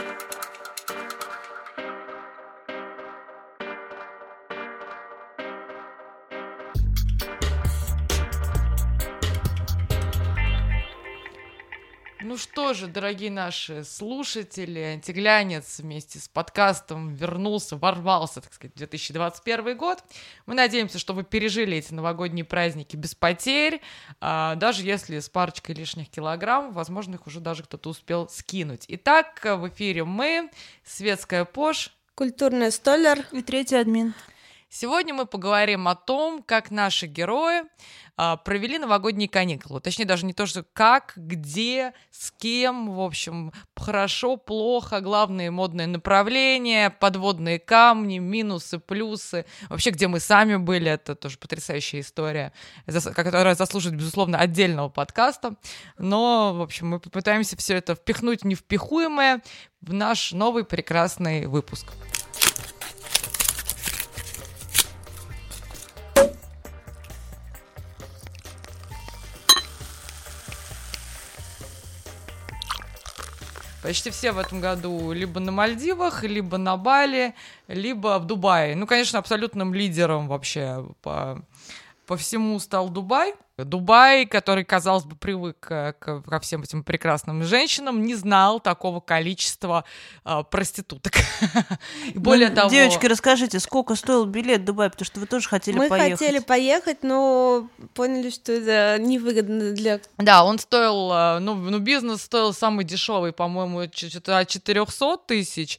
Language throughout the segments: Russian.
Thank you. Ну что же, дорогие наши слушатели, антиглянец вместе с подкастом вернулся, ворвался, так сказать, в 2021 год. Мы надеемся, что вы пережили эти новогодние праздники без потерь, а, даже если с парочкой лишних килограмм, возможно, их уже даже кто-то успел скинуть. Итак, в эфире мы, Светская Пош, Культурный столер и третий админ. Сегодня мы поговорим о том, как наши герои провели новогодние каникулы. Точнее, даже не то, что как, где, с кем, в общем, хорошо, плохо, главные модные направления, подводные камни, минусы, плюсы. Вообще, где мы сами были, это тоже потрясающая история, которая заслуживает, безусловно, отдельного подкаста. Но, в общем, мы попытаемся все это впихнуть невпихуемое в наш новый прекрасный выпуск. Почти все в этом году либо на Мальдивах, либо на Бали, либо в Дубае. Ну, конечно, абсолютным лидером вообще по, по всему стал Дубай. Дубай, который, казалось бы, привык к, ко всем этим прекрасным женщинам, не знал такого количества э, проституток. И более ну, того... Девочки, расскажите, сколько стоил билет в Дубай, потому что вы тоже хотели Мы поехать. Мы хотели поехать, но поняли, что это невыгодно для... Да, он стоил, э, ну, ну бизнес стоил самый дешевый, по-моему, от 400 тысяч.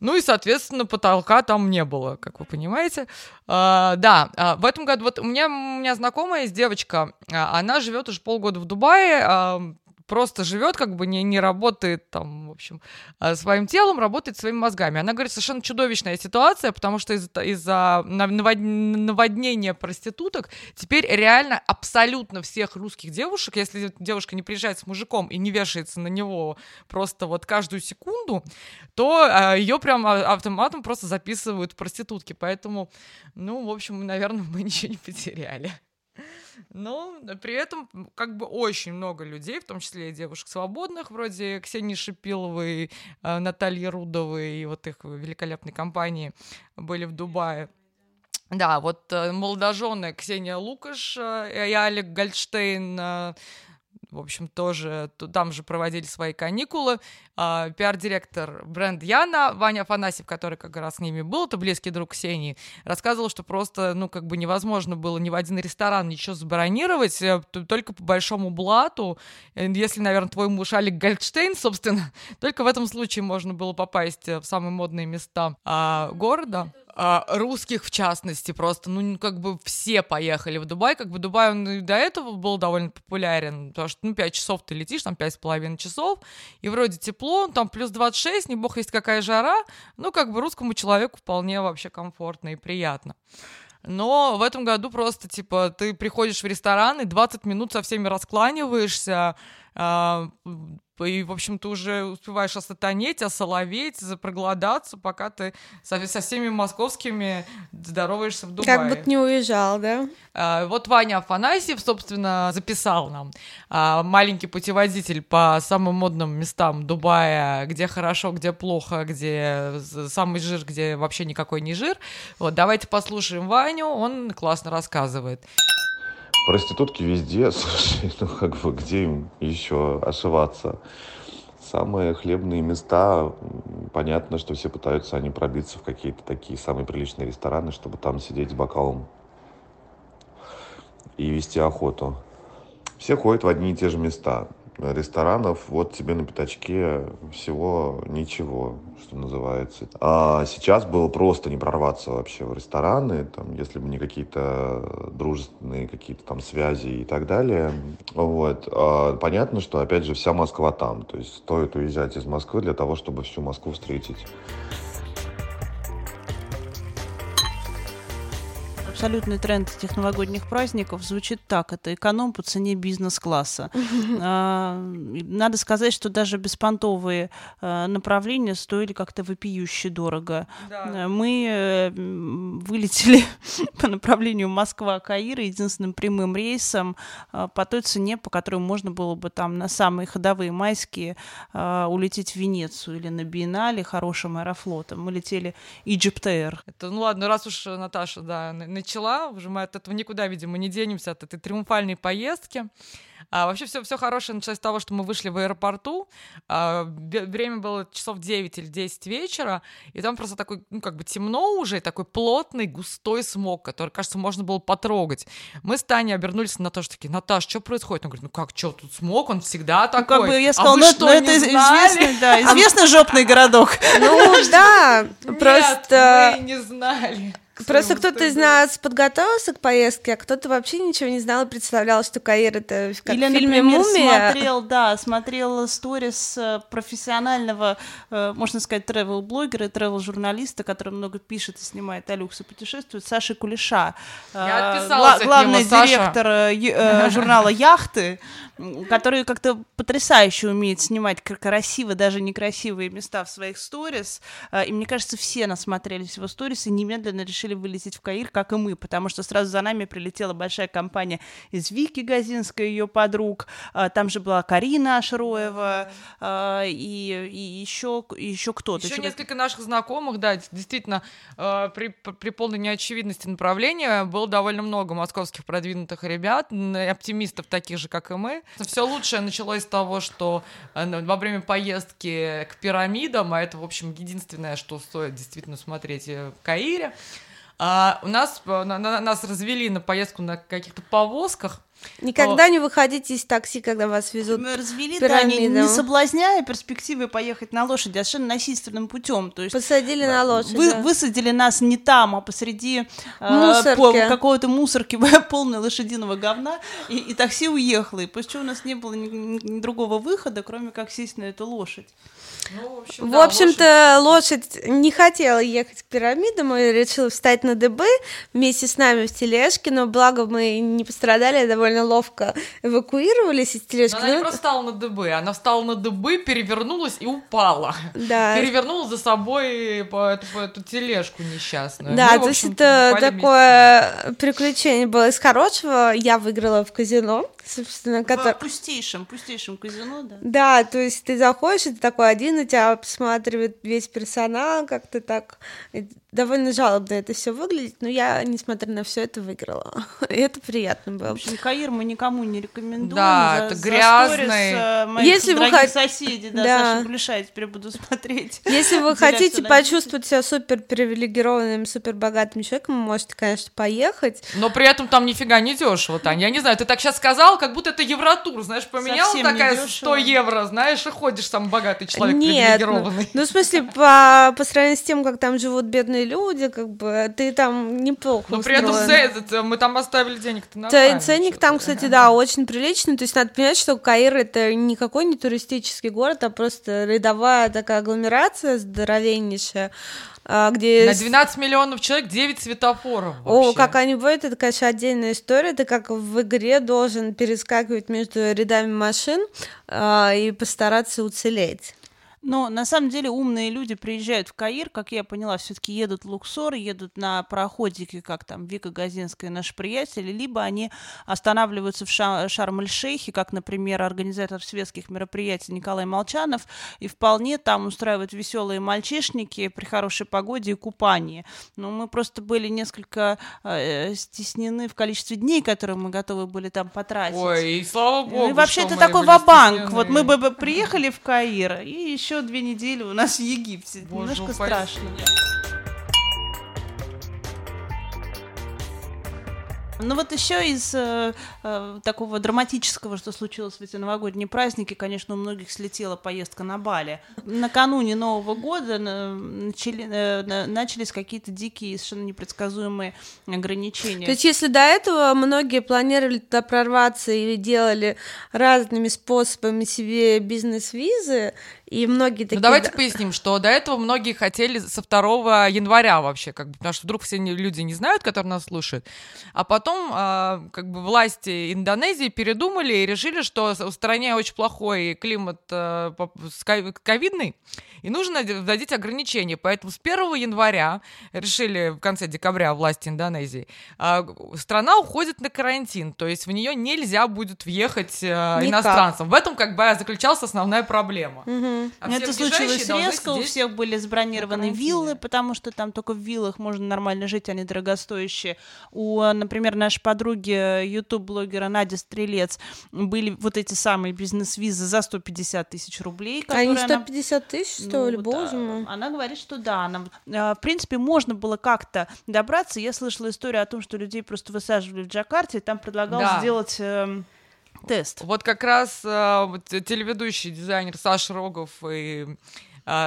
Ну и, соответственно, потолка там не было, как вы понимаете. А, да, а, в этом году вот у меня, у меня знакомая есть девочка, а, она живет уже полгода в Дубае, просто живет, как бы не, не работает там, в общем, а, своим телом, работает своими мозгами. Она говорит, совершенно чудовищная ситуация, потому что из-за из наводнения проституток теперь реально абсолютно всех русских девушек, если девушка не приезжает с мужиком и не вешается на него просто вот каждую секунду, то а, ее прям автоматом просто записывают проститутки. Поэтому, ну, в общем, наверное, мы ничего не потеряли. Но при этом как бы очень много людей, в том числе и девушек свободных, вроде Ксении Шипиловой, э, Натальи Рудовой и вот их великолепной компании были в Дубае. Да, вот э, молодожены Ксения Лукаш э, и Алик Гольдштейн в общем, тоже там же проводили свои каникулы. А, пиар-директор бренд Яна, Ваня Афанасьев, который как раз с ними был, это близкий друг Ксении, рассказывал, что просто, ну, как бы невозможно было ни в один ресторан ничего забронировать, э, только по большому блату. Э, если, наверное, твой муж Алик Гольдштейн, собственно, только в этом случае можно было попасть в самые модные места а, города а, русских в частности, просто, ну, как бы все поехали в Дубай, как бы Дубай, он и до этого был довольно популярен, потому что, ну, 5 часов ты летишь, там 5,5 часов, и вроде тепло, там плюс 26, не бог есть какая жара, ну, как бы русскому человеку вполне вообще комфортно и приятно. Но в этом году просто, типа, ты приходишь в ресторан и 20 минут со всеми раскланиваешься, а, и, в общем, ты уже успеваешь осатанеть, осоловеть, проголодаться, пока ты со, со всеми московскими здороваешься в Дубае. Как ты не уезжал, да? А, вот Ваня Афанасьев, собственно, записал нам а, маленький путеводитель по самым модным местам Дубая, где хорошо, где плохо, где самый жир, где вообще никакой не жир. Вот, давайте послушаем Ваню, он классно рассказывает. Проститутки везде, слушай, ну как бы где им еще ошиваться? Самые хлебные места, понятно, что все пытаются они пробиться в какие-то такие самые приличные рестораны, чтобы там сидеть с бокалом и вести охоту. Все ходят в одни и те же места ресторанов вот тебе на пятачке всего ничего, что называется. А сейчас было просто не прорваться вообще в рестораны, там, если бы не какие-то дружественные какие-то там связи и так далее. Вот. А понятно, что опять же вся Москва там, то есть стоит уезжать из Москвы для того, чтобы всю Москву встретить. Абсолютный тренд этих новогодних праздников звучит так. Это эконом по цене бизнес-класса. А, надо сказать, что даже беспонтовые а, направления стоили как-то вопиюще дорого. Да. Мы э, вылетели по направлению Москва-Каир единственным прямым рейсом по той цене, по которой можно было бы там на самые ходовые майские улететь в Венецию или на Биеннале хорошим аэрофлотом. Мы летели Egypt Air. Это, ну ладно, раз уж Наташа, да, начала, уже мы от этого никуда, видимо, не денемся, от этой триумфальной поездки. А, вообще все, все хорошее началось с того, что мы вышли в аэропорту. А, время было часов 9 или 10 вечера, и там просто такой, ну, как бы темно уже, и такой плотный, густой смог, который, кажется, можно было потрогать. Мы с Таней обернулись на то, что такие, Наташ, что происходит? Он говорит, ну как, что, тут смог, он всегда такой. Ну, как бы я сказала, а ну, что, ну, это известный, да, известный жопный городок. Ну, да, просто... мы не знали. Просто кто-то из нас подготовился к поездке, а кто-то вообще ничего не знал и представлял, что Каир это как Или, в фильме например, «Мумия». смотрел, да, смотрел сторис э, профессионального, э, можно сказать, тревел-блогера и тревел-журналиста, который много пишет и снимает о люксе путешествует, Саши Кулеша. Я э, отписалась Главный от него, директор журнала «Яхты», который как-то потрясающе умеет снимать красиво, даже некрасивые места в своих сторис. И мне кажется, все насмотрелись его сторис и немедленно решили вылететь в Каир, как и мы, потому что сразу за нами прилетела большая компания из Вики Газинской, ее подруг, а, там же была Карина Ашроева а, и, и еще, еще кто-то. Еще несколько наших знакомых, да, действительно, а, при, при полной неочевидности направления было довольно много московских продвинутых ребят, оптимистов таких же, как и мы. Все лучшее началось с того, что во время поездки к пирамидам, а это, в общем, единственное, что стоит действительно смотреть э, в Каире, а, у нас на, на, нас развели на поездку на каких-то повозках. Никогда О. не выходите из такси, когда вас везут. Мы развели, да, не, не соблазняя перспективы поехать на лошади, а совершенно насильственным путем. То есть посадили на лошадь. Вы, да. Высадили нас не там, а посреди э, по, какой-то мусорки полной лошадиного говна, и, и такси уехало. И после чего у нас не было ни, ни, ни другого выхода, кроме как сесть на эту лошадь. Ну, в, общем, в да, общем-то, лошадь... лошадь не хотела ехать к пирамидам и решила встать на дыбы вместе с нами в тележке, но благо мы не пострадали, довольно ловко эвакуировались из тележки. Но она не просто встала на дыбы, она встала на дыбы, перевернулась и упала. Да. Перевернула за собой по эту, по эту тележку несчастную. Да, мы, то есть это такое вместе. приключение было из хорошего. Я выиграла в казино, собственно, который... В пустейшем, пустейшем казино, да? Да, то есть ты заходишь, и ты такой один на тебя посматривает весь персонал, как-то так довольно жалобно это все выглядит, но я, несмотря на все это, выиграла. И это приятно было. В общем, Каир мы никому не рекомендуем. Да, за, это грязный. За э, Если вы хотите... соседи, да, да. Саша Гулеша, теперь буду смотреть. Если вы хотите почувствовать себя супер привилегированным, супер богатым человеком, можете, конечно, поехать. Но при этом там нифига не дешево, Таня. Я не знаю, ты так сейчас сказал, как будто это Евротур, знаешь, поменял такая 100 евро, знаешь, и ходишь сам богатый человек Нет, ну, ну, в смысле, по, по сравнению с тем, как там живут бедные люди, как бы, ты там неплохо Но при этом цен, мы там оставили денег-то на Ценник там, кстати, да, очень приличный, то есть надо понять, что Каир это никакой не туристический город, а просто рядовая такая агломерация здоровеннейшая, а, где... На 12 миллионов человек 9 светофоров вообще. О, как они бывают, это, конечно, отдельная история. Ты как в игре должен перескакивать между рядами машин э, и постараться уцелеть. Но на самом деле умные люди приезжают в Каир, как я поняла, все-таки едут в Луксор, едут на пароходике, как там Вика Газинская, наш приятель, либо они останавливаются в Шарм-эль-Шейхе, как, например, организатор светских мероприятий Николай Молчанов, и вполне там устраивают веселые мальчишники при хорошей погоде и купании. Но мы просто были несколько э, стеснены в количестве дней, которые мы готовы были там потратить. Ой, и слава богу. Ну, и вообще это такой ва-банк. Вот мы бы приехали в Каир и еще еще две недели у нас в Египте. Боже, Немножко упасть. страшно. Ну вот еще из э, э, такого драматического, что случилось в эти новогодние праздники, конечно, у многих слетела поездка на Бали. Накануне Нового года начали, э, начались какие-то дикие, совершенно непредсказуемые ограничения. То есть если до этого многие планировали туда прорваться и делали разными способами себе бизнес-визы, и многие такие... Ну, давайте поясним, что до этого многие хотели со 2 января вообще, как бы, потому что вдруг все люди не знают, которые нас слушают. А потом, а, как бы, власти Индонезии передумали и решили, что в стране очень плохой климат а, ковидный, и нужно вводить ограничения. Поэтому с 1 января, решили в конце декабря власти Индонезии, а, страна уходит на карантин, то есть в нее нельзя будет въехать а, иностранцам. В этом, как бы, заключалась основная проблема. Угу. А Это случилось резко, у всех были забронированы виллы, потому что там только в виллах можно нормально жить, они дорогостоящие. У, например, нашей подруги, YouTube-блогера Надя Стрелец, были вот эти самые бизнес-визы за 150 тысяч рублей. Они 150 тысяч стоили, ну, боже мой. Она говорит, что да, она, а, в принципе, можно было как-то добраться. Я слышала историю о том, что людей просто высаживали в Джакарте, и там предлагал да. сделать... Э, тест. Вот как раз э, телеведущий дизайнер Саша Рогов и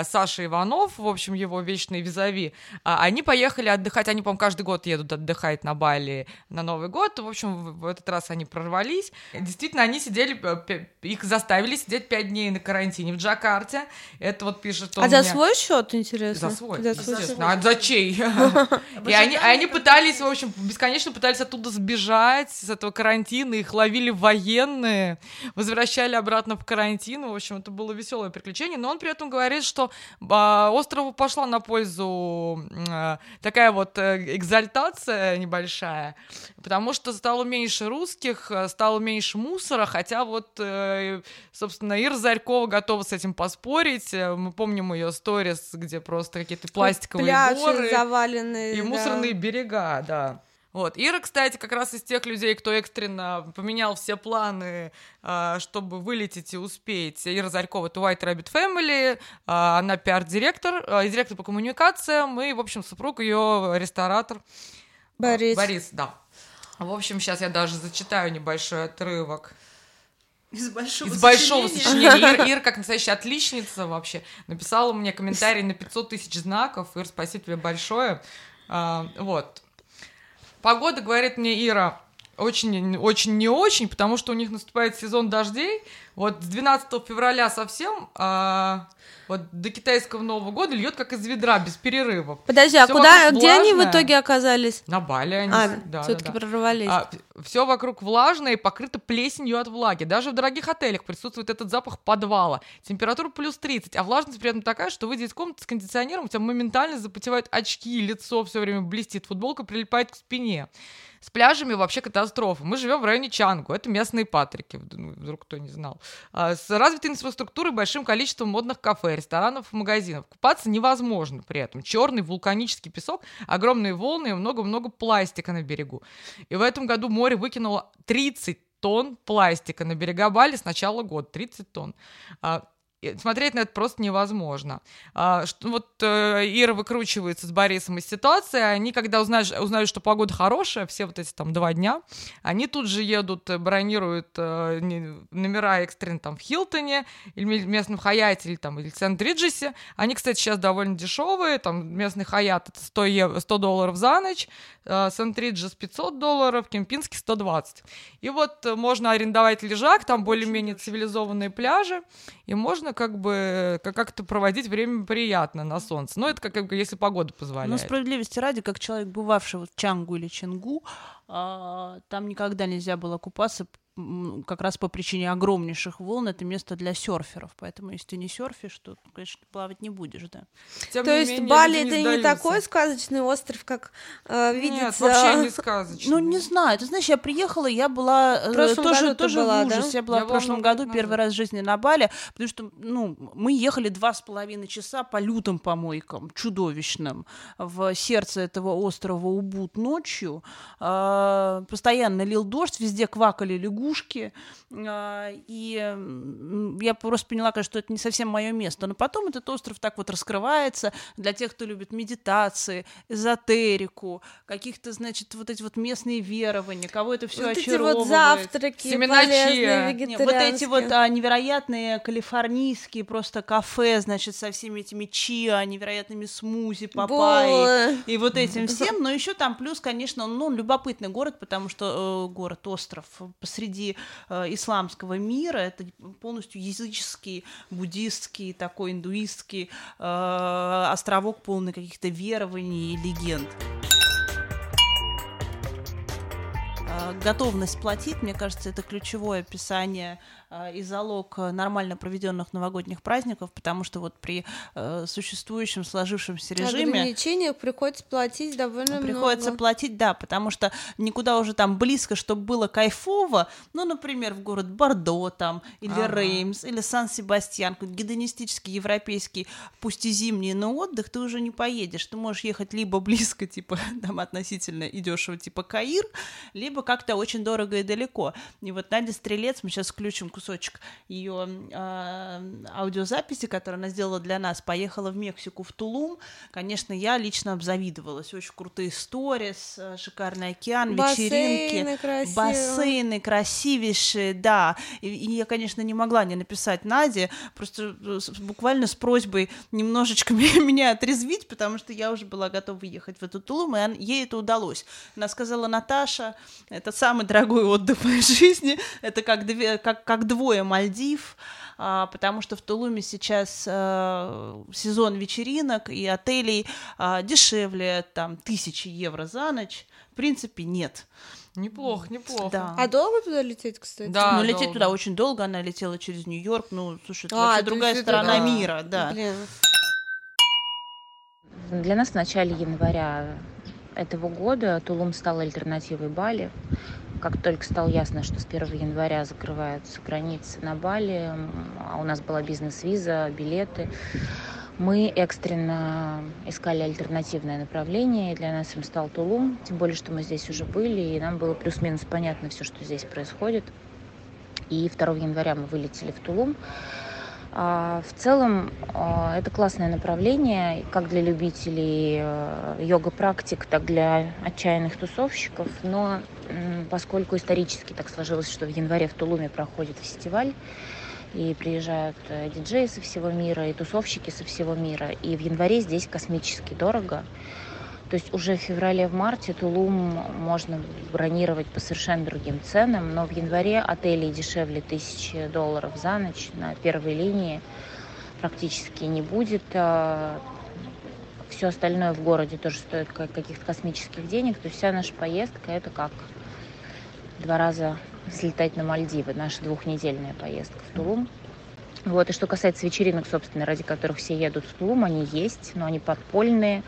Саша Иванов, в общем, его вечный визави, а, они поехали отдыхать, они, по-моему, каждый год едут отдыхать на Бали на Новый год, в общем, в этот раз они прорвались. Действительно, они сидели, их заставили сидеть пять дней на карантине в Джакарте, это вот пишет А за свой счет, интересно? За свой, за свой. А за чей? И они, они пытались, в общем, бесконечно пытались оттуда сбежать, с этого карантина, их ловили военные, возвращали обратно в карантин, в общем, это было веселое приключение, но он при этом говорит, что а, острову пошла на пользу а, такая вот э, экзальтация небольшая, потому что стало меньше русских, э, стало меньше мусора, хотя вот, э, собственно, Ира Зарькова готова с этим поспорить. Мы помним ее сторис, где просто какие-то пластиковые Пляжи горы заваленные, и да. мусорные берега, да. Вот. Ира, кстати, как раз из тех людей, кто экстренно поменял все планы, а, чтобы вылететь и успеть. Ира Зарькова — это White Rabbit Family, а, она пиар-директор, а, директор по коммуникациям, и, в общем, супруг ее ресторатор. Борис. Борис, да. В общем, сейчас я даже зачитаю небольшой отрывок. Из большого, Из большого сочинения. Ир, Ир, как настоящая отличница вообще, написала мне комментарий на 500 тысяч знаков. Ир, спасибо тебе большое. А, вот. Погода, говорит мне Ира, очень, очень не очень, потому что у них наступает сезон дождей. Вот с 12 февраля совсем а, вот до китайского Нового года льет как из ведра, без перерывов. Подожди, а куда, где они в итоге оказались? На Бали они. А, да, все-таки да, да. прорвались. А, все вокруг влажное и покрыто плесенью от влаги. Даже в дорогих отелях присутствует этот запах подвала. Температура плюс 30, а влажность при этом такая, что выйдя из комнаты с кондиционером, у тебя моментально запотевают очки, лицо все время блестит, футболка прилипает к спине. С пляжами вообще катастрофа. Мы живем в районе Чангу, это местные патрики, вдруг кто не знал. А, с развитой инфраструктурой, большим количеством модных кафе, ресторанов, магазинов. Купаться невозможно при этом. Черный вулканический песок, огромные волны и много-много пластика на берегу. И в этом году море выкинуло 30 тонн пластика на берега Бали с начала года. 30 тонн. А, смотреть на это просто невозможно. А, что, вот э, Ира выкручивается с Борисом из ситуации, они, когда узнают, узнают, что погода хорошая, все вот эти там два дня, они тут же едут, э, бронируют э, номера экстренно там в Хилтоне, или местном Хаяте, или там, или Сент-Риджесе. Они, кстати, сейчас довольно дешевые, там местный Хаят это 100, евро, 100 долларов за ночь, э, Сент-Риджес 500 долларов, Кемпинский 120. И вот э, можно арендовать лежак, там более-менее цивилизованные пляжи, и можно как бы как-то проводить время приятно на солнце. Но это как, как если погода позволяет. Ну, справедливости ради, как человек, бывавший в Чангу или Чингу, а, там никогда нельзя было купаться как раз по причине огромнейших волн это место для серферов. Поэтому если ты не серфишь, то, конечно, плавать не будешь, да. Тем то есть менее, Бали это не, не такой сказочный остров, как э, видится. Нет, вообще не сказочный. Ну не знаю, ты знаешь, я приехала, я была э, тоже тоже была, в ужасе. Да? Я была я в прошлом году назад. первый раз в жизни на Бали, потому что ну мы ехали два с половиной часа по лютым помойкам, чудовищным, в сердце этого острова Убуд ночью. Э, постоянно лил дождь, везде квакали лягушки пушки, а, и я просто поняла, конечно, что это не совсем мое место. Но потом этот остров так вот раскрывается для тех, кто любит медитации, эзотерику, каких-то, значит, вот эти вот местные верования, кого это все вот очаровывает. эти вот завтраки, Семена полезные, вот эти вот а, невероятные калифорнийские просто кафе, значит, со всеми этими чиа, невероятными смузи, папайи и вот этим всем. Но еще там плюс, конечно, ну, любопытный город, потому что э, город, остров посреди э, исламского мира, это полностью языческий, буддистский, такой индуистский э, островок, полный каких-то верований и легенд. Э, готовность платить, мне кажется, это ключевое описание и залог э, нормально проведенных новогодних праздников, потому что вот при э, существующем сложившемся режиме ограничениях приходится платить довольно приходится много. платить, да, потому что никуда уже там близко, чтобы было кайфово, ну, например, в город Бордо там, или ага. Реймс, или Сан-Себастьян, гедонистический европейский, пусть и зимний, но отдых, ты уже не поедешь, ты можешь ехать либо близко, типа, там относительно и дешево, типа Каир, либо как-то очень дорого и далеко. И вот Надя Стрелец, мы сейчас включим кусочек ее э, а, аудиозаписи, которую она сделала для нас, поехала в Мексику, в Тулум. Конечно, я лично обзавидовалась. Очень крутые сторис, э, шикарный океан, бассейны вечеринки. Красивые. Бассейны красивейшие, да. И, и я, конечно, не могла не написать Наде, просто э, буквально с просьбой немножечко меня отрезвить, потому что я уже была готова ехать в эту Тулум, и ей это удалось. Она сказала, Наташа, это самый дорогой отдых в моей жизни, это как, две, как, как двое Мальдив, а, потому что в Тулуме сейчас а, сезон вечеринок и отелей а, дешевле, там, тысячи евро за ночь, в принципе, нет. Неплохо, неплохо. Да. А долго туда лететь, кстати? Да, ну, лететь долго. туда очень долго, она летела через Нью-Йорк, ну, слушай, это А, вообще другая это сторона да. мира, да. Блин. Для нас в начале января этого года Тулум стал альтернативой Бали. Как только стало ясно, что с 1 января закрываются границы на Бали, а у нас была бизнес-виза, билеты, мы экстренно искали альтернативное направление, и для нас им стал Тулум, тем более, что мы здесь уже были, и нам было плюс-минус понятно все, что здесь происходит. И 2 января мы вылетели в Тулум. А, В целом а, это классное направление как для любителей э, йога-практик, так для отчаянных тусовщиков. Но поскольку исторически так сложилось, что в январе в Тулуме проходит фестиваль, и приезжают э, диджеи со всего мира, и тусовщики со всего мира, и в январе здесь космически дорого, то есть уже в феврале, в марте Тулум можно бронировать по совершенно другим ценам, но в январе отели дешевле тысячи долларов за ночь на первой линии практически не будет. Все остальное в городе тоже стоит ка- каких-то космических денег. То есть вся наша поездка это как два раза слетать на Мальдивы. Наша двухнедельная поездка в Тулум. Вот, и что касается вечеринок, собственно, ради которых все едут в Тулум, они есть, но они подпольные.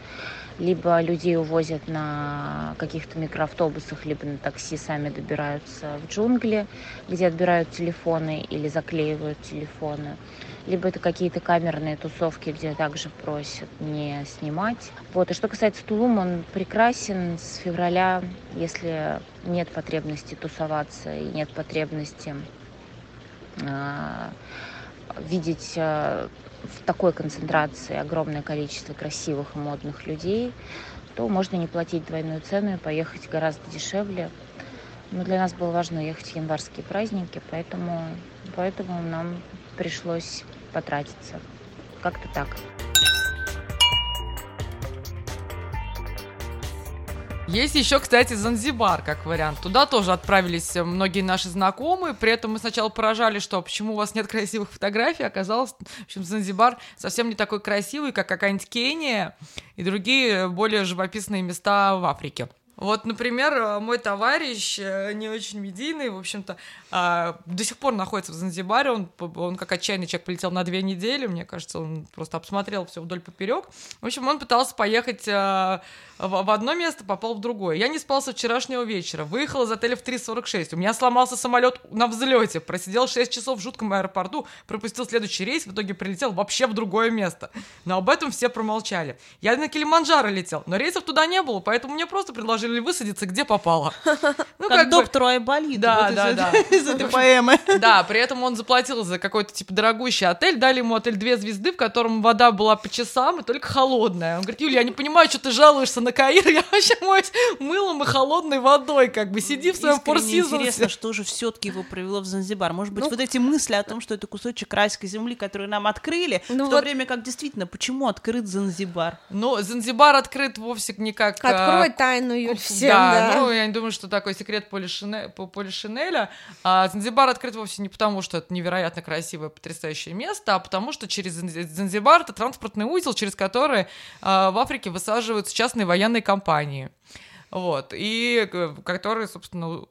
Либо людей увозят на каких-то микроавтобусах, либо на такси сами добираются в джунгли, где отбирают телефоны или заклеивают телефоны. Либо это какие-то камерные тусовки, где также просят не снимать. Вот. И что касается Тулума, он прекрасен с февраля, если нет потребности тусоваться и нет потребности а, видеть а, в такой концентрации огромное количество красивых и модных людей, то можно не платить двойную цену и поехать гораздо дешевле. Но для нас было важно ехать в январские праздники, поэтому, поэтому нам пришлось потратиться. Как-то так. Есть еще, кстати, Занзибар как вариант. Туда тоже отправились многие наши знакомые. При этом мы сначала поражали, что почему у вас нет красивых фотографий. Оказалось, в общем, Занзибар совсем не такой красивый, как какая-нибудь Кения и другие более живописные места в Африке. Вот, например, мой товарищ, э, не очень медийный, в общем-то, а, до сих пор находится в Занзибаре. Он, он как отчаянный человек полетел на две недели. Мне кажется, он просто обсмотрел все вдоль поперек. В общем, он пытался поехать в, в одно место, попал в другое. Я не спал со вчерашнего вечера. Выехал из отеля в 3.46. У меня сломался самолет на взлете. Просидел 6 часов в жутком аэропорту, пропустил следующий рейс, в итоге прилетел вообще в другое место. Но об этом все промолчали. Я на Килиманджаро летел, но рейсов туда не было, поэтому мне просто предложили предложили высадиться, где попало. Ну, как, как доктору Айболиту. Да, вот да, да. Из этой поэмы. Да, при этом он заплатил за какой-то, типа, дорогущий отель, дали ему отель две звезды, в котором вода была по часам и только холодная. Он говорит, Юля, я не понимаю, что ты жалуешься на Каир, я вообще моюсь мылом и холодной водой, как бы, сиди в своем форсизоне. интересно, что же все таки его привело в Занзибар. Может быть, ну, вот эти мысли о том, что это кусочек райской земли, который нам открыли, ну, в то время как действительно, почему открыт Занзибар? Ну, Занзибар открыт вовсе не как... Открой а, тайну, 0,7, да, да. Ну, я не думаю, что такой секрет Полишине... Полишинеля. А Занзибар открыт вовсе не потому, что это невероятно красивое, потрясающее место, а потому что через Занзибар это транспортный узел, через который а, в Африке высаживаются частные военные компании вот, и которые, собственно,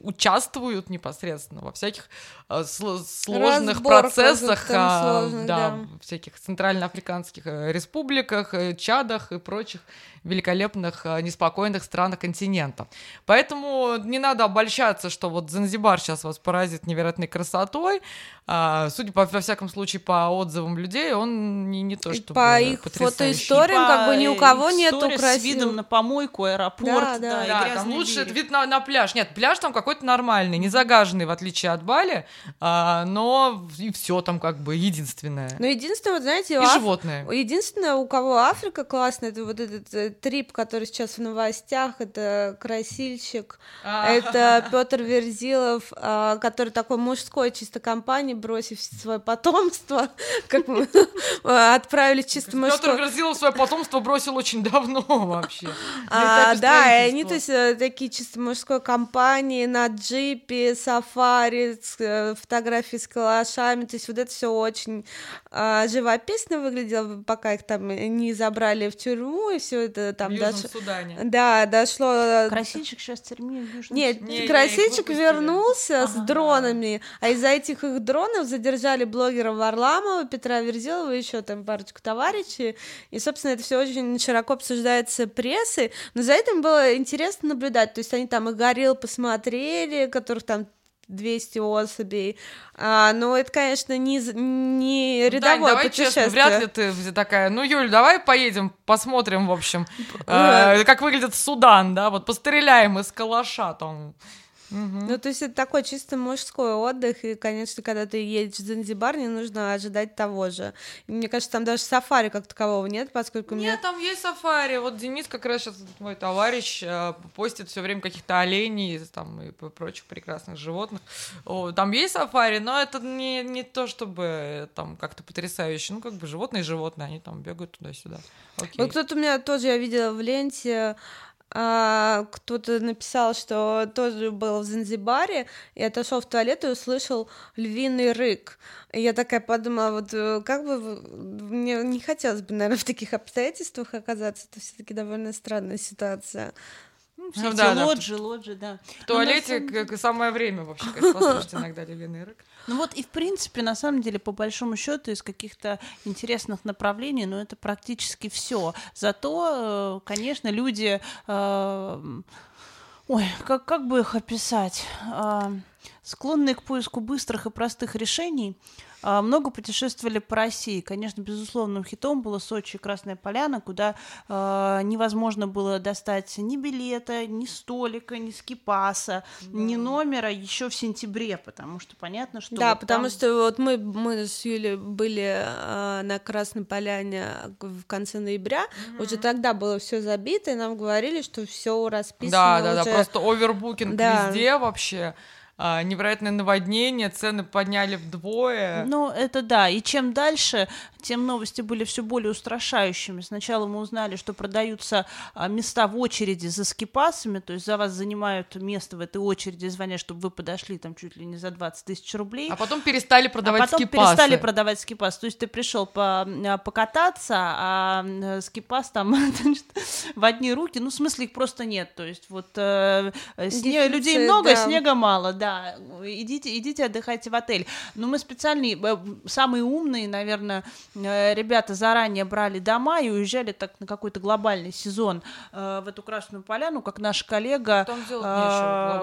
участвуют непосредственно во всяких э, сложных Разборках, процессах, а, сложных, да, да. всяких центральноафриканских э, республиках, э, Чадах и прочих великолепных, неспокойных странах континента. Поэтому не надо обольщаться, что вот Занзибар сейчас вас поразит невероятной красотой. А, судя по, во всяком случае, по отзывам людей, он не, не то, что По их фотоисториям, как бы ни у кого нету красивых... с видом на помойку, аэропорт, да, да, да, там лучше берег. вид на, на пляж. Нет, пляж там какой-то нормальный, не загаженный, в отличие от Бали, а, но и все там как бы единственное. Ну, единственное, вот знаете, и Аф... животное. Единственное, у кого Африка классная, это вот этот э, трип, который сейчас в новостях, это Красильщик, а. это Петр Верзилов, а, который такой мужской чисто компании, бросив свое потомство, как мы отправили чисто мужское. Петр Верзилов свое потомство бросил очень давно вообще. А, да, и они, то есть, э, такие чисто мужской компании на джипе, сафари, э, фотографии с калашами, то есть вот это все очень а, живописно выглядело, пока их там не забрали в тюрьму, и все это там дошло. Судане. Да, дошло. Э, красильщик сейчас в тюрьме в Южном Нет, не, Красильщик вернулся ага, с дронами, а из-за этих их дронов задержали блогера Варламова, Петра Верзилова, еще там парочку товарищей, и, собственно, это все очень широко обсуждается прессой, но за этим было интересно наблюдать, то есть они там и горел посмотрели, которых там 200 особей. А, но это, конечно, не, не ну рядовое Дань, давай путешествие. Честно, вряд ли ты такая, ну, Юль, давай поедем, посмотрим, в общем, э, как выглядит Судан, да, вот постреляем из калаша там. Угу. Ну, то есть это такой чисто мужской отдых, и, конечно, когда ты едешь в Занзибар, не нужно ожидать того же. И мне кажется, там даже сафари как такового нет, поскольку... Нет, меня... там есть сафари. Вот Денис как раз сейчас, мой товарищ, э, постит все время каких-то оленей там, и прочих прекрасных животных. О, там есть сафари, но это не, не то, чтобы там как-то потрясающе. Ну, как бы животные животные, они там бегают туда-сюда. Окей. Вот кто-то у меня тоже, я видела в ленте, а, кто-то написал, что тоже был в Занзибаре и отошел в туалет и услышал львиный рык. И я такая подумала, вот э, как бы мне не хотелось бы, наверное, в таких обстоятельствах оказаться. Это все-таки довольно странная ситуация. Ну, все ну, да, да, лоджи, лоджи, да. В туалете самом... как самое время вообще, конечно, послушать иногда львиный рык. Ну вот и в принципе, на самом деле, по большому счету, из каких-то интересных направлений, ну это практически все. Зато, э, конечно, люди, э, ой, как как бы их описать, э, склонные к поиску быстрых и простых решений. А, много путешествовали по России. Конечно, безусловным хитом было Сочи и Красная Поляна, куда э, невозможно было достать ни билета, ни столика, ни скипаса, да. ни номера еще в сентябре, потому что понятно, что... Да, вот потому там... что вот мы, мы с Юлей были э, на Красной Поляне в конце ноября, угу. уже тогда было все забито, и нам говорили, что все расписано. Да, да, уже... да, просто овербукинг да. везде вообще а, невероятное наводнение, цены подняли вдвое. Ну, это да. И чем дальше, тем новости были все более устрашающими. Сначала мы узнали, что продаются а, места в очереди за скипасами, то есть за вас занимают место в этой очереди, звонят, чтобы вы подошли там чуть ли не за 20 тысяч рублей. А потом перестали продавать а потом скипасы. перестали продавать скипас. То есть ты пришел по, а, покататься, а скипас там значит, в одни руки, ну, в смысле их просто нет. То есть вот э, сне... людей много, да. снега мало, да идите, идите отдыхайте в отель. Но мы специальные, э, самые умные, наверное, э, ребята заранее брали дома и уезжали так на какой-то глобальный сезон э, в эту Красную Поляну, как наш коллега,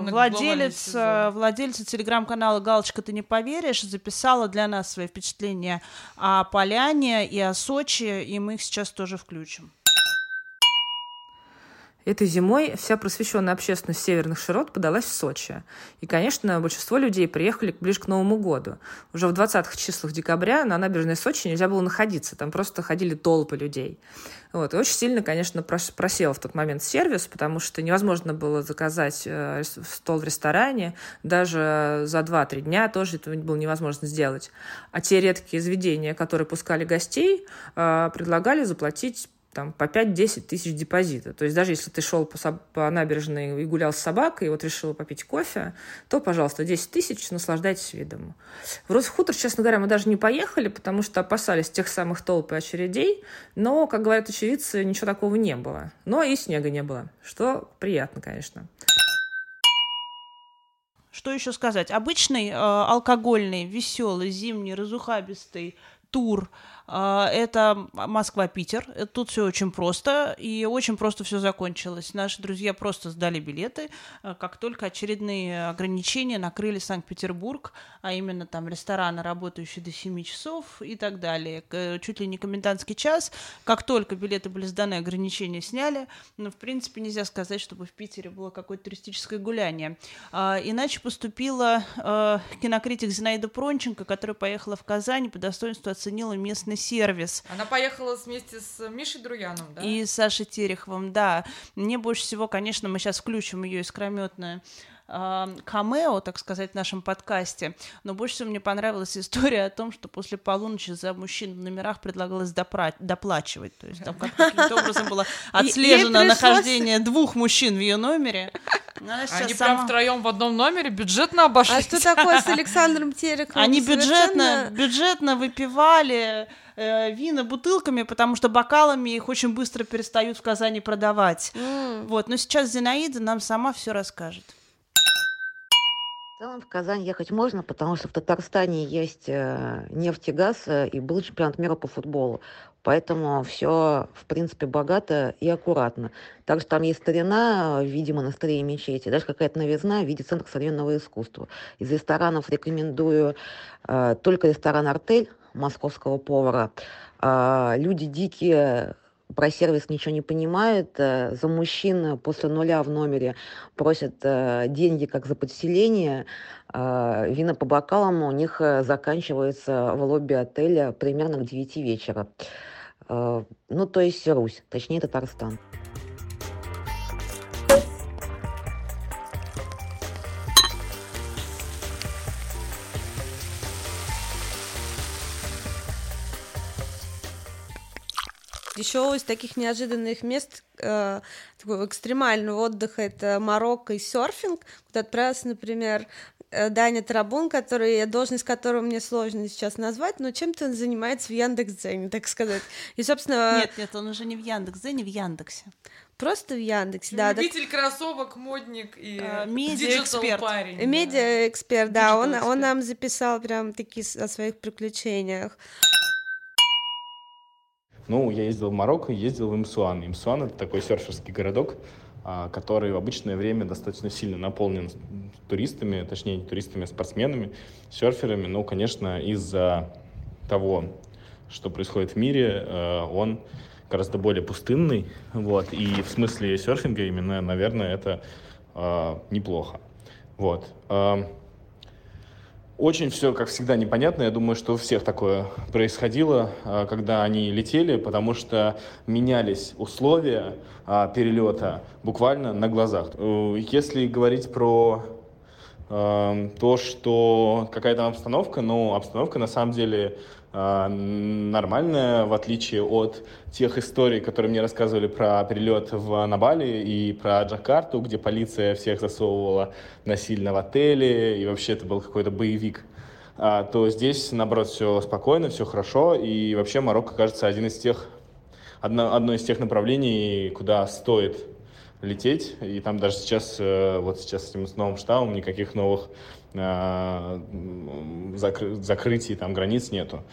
владелец, владелец телеграм-канала «Галочка, ты не поверишь», записала для нас свои впечатления о Поляне и о Сочи, и мы их сейчас тоже включим. Этой зимой вся просвещенная общественность северных широт подалась в Сочи. И, конечно, большинство людей приехали ближе к Новому году. Уже в 20-х числах декабря на набережной Сочи нельзя было находиться. Там просто ходили толпы людей. Вот. И очень сильно, конечно, просел в тот момент сервис, потому что невозможно было заказать э, стол в ресторане. Даже за 2-3 дня тоже это было невозможно сделать. А те редкие заведения, которые пускали гостей, э, предлагали заплатить там, по 5-10 тысяч депозита. То есть даже если ты шел по, по набережной и гулял с собакой, и вот решил попить кофе, то, пожалуйста, 10 тысяч, наслаждайтесь видом. В Росхутор, честно говоря, мы даже не поехали, потому что опасались тех самых толп и очередей, но, как говорят очевидцы, ничего такого не было. Но и снега не было, что приятно, конечно. Что еще сказать? Обычный э, алкогольный, веселый, зимний, разухабистый тур – а, это Москва-Питер. Тут все очень просто, и очень просто все закончилось. Наши друзья просто сдали билеты, а, как только очередные ограничения накрыли Санкт-Петербург, а именно там рестораны, работающие до 7 часов и так далее. Чуть ли не комендантский час. Как только билеты были сданы, ограничения сняли. Но, в принципе, нельзя сказать, чтобы в Питере было какое-то туристическое гуляние. А, иначе поступила кинокритик Зинаида Пронченко, которая поехала в Казань по достоинству оценила местный сервис. Она поехала вместе с Мишей Друяном, да? И Сашей Тереховым, да. Мне больше всего, конечно, мы сейчас включим ее искрометное камео, так сказать, в нашем подкасте. Но больше всего мне понравилась история о том, что после полуночи за мужчин в номерах предлагалось допра- доплачивать. То есть там как каким-то образом было отслежено нахождение двух мужчин в ее номере. Они прям втроем в одном номере бюджетно обошлись. А что такое с Александром Терековым? Они бюджетно, бюджетно выпивали э, вина бутылками, потому что бокалами их очень быстро перестают в Казани продавать. Mm. Вот, но сейчас Зинаида нам сама все расскажет. В целом в Казань ехать можно, потому что в Татарстане есть э, нефть и газ, э, и был чемпионат мира по футболу. Поэтому все, в принципе, богато и аккуратно. Также там есть старина в виде монастырей и мечети, даже какая-то новизна в виде центра современного искусства. Из ресторанов рекомендую э, только ресторан «Артель» московского повара. Э, люди дикие про сервис ничего не понимает, э, за мужчин после нуля в номере просят э, деньги как за подселение, э, вина по бокалам у них заканчивается в лобби отеля примерно к 9 вечера. Ну, то есть Русь, точнее Татарстан. Еще из таких неожиданных мест э, такого экстремального отдыха это Марокко и серфинг, куда отправился, например, э, Даня Тарабун, который, должность которого мне сложно сейчас назвать, но чем-то он занимается в Яндекс.Дзене, так сказать. И, собственно... Нет, нет, он уже не в Яндекс.Дзене, в Яндексе. Просто в Яндексе, да. Любитель так... кроссовок, модник и а, медиа-эксперт. парень. Медиа-эксперт, да, он, он нам записал прям такие о своих приключениях. Ну, я ездил в Марокко, ездил в Имсуан. Имсуан — это такой серферский городок, а, который в обычное время достаточно сильно наполнен туристами, точнее, не туристами, а спортсменами, серферами. Но, конечно, из-за того, что происходит в мире, э, он гораздо более пустынный. Вот, и в смысле серфинга именно, наверное, это э, неплохо. Вот. Очень все, как всегда, непонятно. Я думаю, что у всех такое происходило, а, когда они летели, потому что менялись условия а, перелета буквально на глазах. Э, если говорить про э, то, что какая то обстановка, ну, обстановка на самом деле нормальная, в отличие от тех историй, которые мне рассказывали про перелет в, на Бали и про Джакарту, где полиция всех засовывала насильно в отеле, и вообще это был какой-то боевик. А, то здесь, наоборот, все спокойно, все хорошо, и вообще Марокко, кажется, один из тех, одно, одно из тех направлений, куда стоит лететь, и там даже сейчас, э, вот сейчас с этим новым штаммом никаких новых а, закры закрытий там границ нету.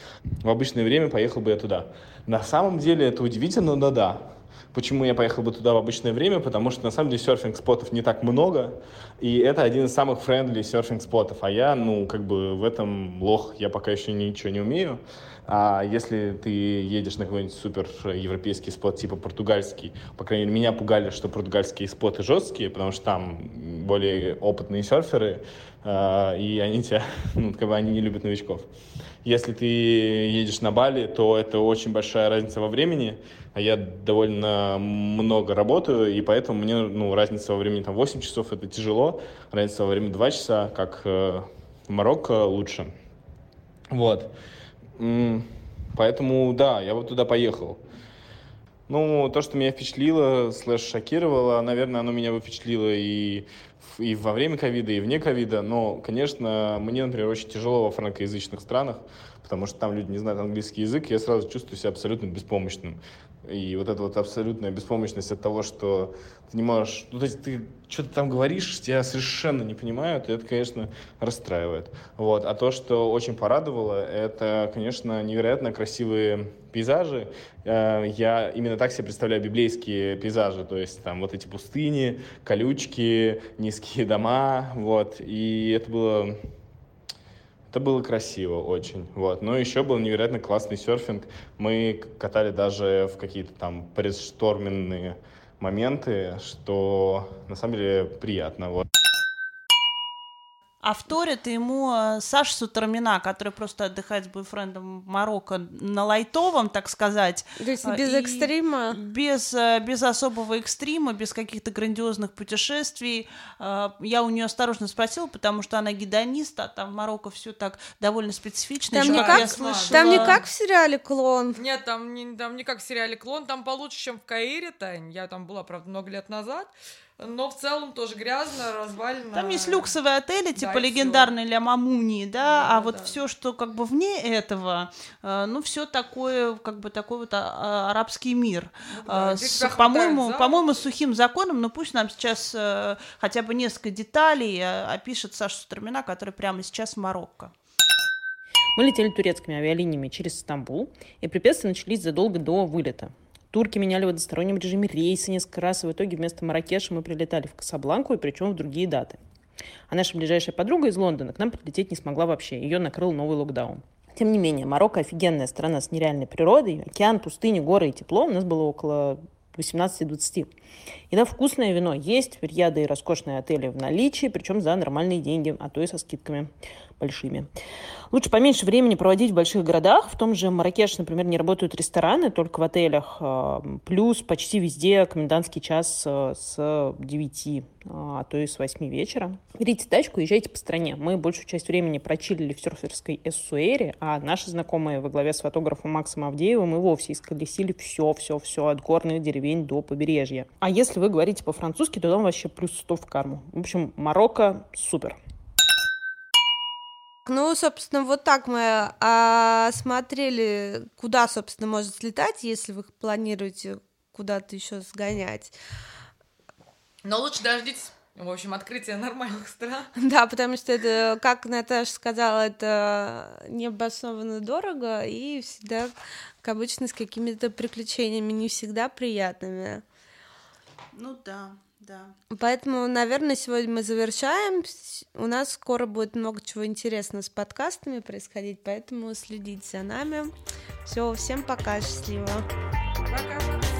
В обычное время поехал бы я туда. На самом деле это удивительно, но да. Почему я поехал бы туда в обычное время? Потому что на самом деле серфинг-спотов не так много, и это один из самых friendly серфинг-спотов. А я, ну, как бы в этом лох, я пока еще ничего не умею. А если ты едешь на какой-нибудь супер европейский спот, типа португальский, по крайней мере, меня пугали, что португальские споты жесткие, потому что там более опытные серферы, э, и они тебя, ну, как бы они не любят новичков. Если ты едешь на Бали, то это очень большая разница во времени, а я довольно много работаю, и поэтому мне ну, разница во времени там 8 часов это тяжело, разница во времени 2 часа, как э, в Марокко, лучше. Вот. Поэтому, да, я вот туда поехал. Ну, то, что меня впечатлило, слэш шокировало, наверное, оно меня впечатлило и, и во время ковида, и вне ковида. Но, конечно, мне, например, очень тяжело во франкоязычных странах, потому что там люди не знают английский язык, и я сразу чувствую себя абсолютно беспомощным. И вот эта вот абсолютная беспомощность от того, что ты не можешь... Ну, то есть ты что-то там говоришь, тебя совершенно не понимают, и это, конечно, расстраивает. Вот. А то, что очень порадовало, это, конечно, невероятно красивые пейзажи. Э, я именно так себе представляю библейские пейзажи, то есть там вот эти пустыни, колючки, низкие дома, вот. И это было это было красиво очень. Вот. Но еще был невероятно классный серфинг. Мы катали даже в какие-то там предшторменные моменты, что на самом деле приятно. Вот. А вторит ему э, Саша Сутрамина, который просто отдыхает с бойфрендом в Марокко на лайтовом, так сказать. То есть э, без экстрима? Без, э, без особого экстрима, без каких-то грандиозных путешествий. Я у нее осторожно спросила, потому что она гидонист, а там в Марокко все так довольно специфично. Там, не как, слышала... там не как в сериале «Клон». Нет, там не, там не как в сериале «Клон», там получше, чем в Каире, Тань. Я там была, правда, много лет назад но в целом тоже грязно, развалено. Там есть люксовые отели, типа да, легендарный Ля Мамуни, да, да а вот да. все, что как бы вне этого, э, ну все такое, как бы такой вот а, а, арабский мир. Ну, да, с, по-моему, по-моему, сухим законом, но пусть нам сейчас э, хотя бы несколько деталей э, опишет Саша Сутрамина, который прямо сейчас в Марокко. Мы летели турецкими авиалиниями через Стамбул, и препятствия начались задолго до вылета. Турки меняли в одностороннем режиме рейсы несколько раз, и в итоге вместо Маракеша мы прилетали в Касабланку, и причем в другие даты. А наша ближайшая подруга из Лондона к нам прилететь не смогла вообще. Ее накрыл новый локдаун. Тем не менее, Марокко офигенная страна с нереальной природой. Океан, пустыни, горы и тепло. У нас было около 18-20. И да, вкусное вино есть, ряды и роскошные отели в наличии, причем за нормальные деньги, а то и со скидками большими. Лучше поменьше времени проводить в больших городах. В том же Маракеш, например, не работают рестораны, только в отелях. А, плюс почти везде комендантский час э, с 9, а, а то и с 8 вечера. Берите тачку и езжайте по стране. Мы большую часть времени прочилили в серферской Эссуэре, а наши знакомые во главе с фотографом Максом Авдеевым и вовсе исколесили все-все-все от горных деревень до побережья. А если вы говорите по-французски, то там вообще плюс 100 в карму. В общем, Марокко супер. Ну, собственно, вот так мы осмотрели, куда, собственно, может слетать, если вы планируете куда-то еще сгонять. Но лучше дождитесь в общем, открытие нормальных стран. Да, потому что это, как Наташа сказала, это необоснованно дорого и всегда, как обычно, с какими-то приключениями, не всегда приятными. Ну да. Да. Поэтому, наверное, сегодня мы завершаем. У нас скоро будет много чего интересного с подкастами происходить, поэтому следите за нами. Все, всем пока, счастливо. Пока.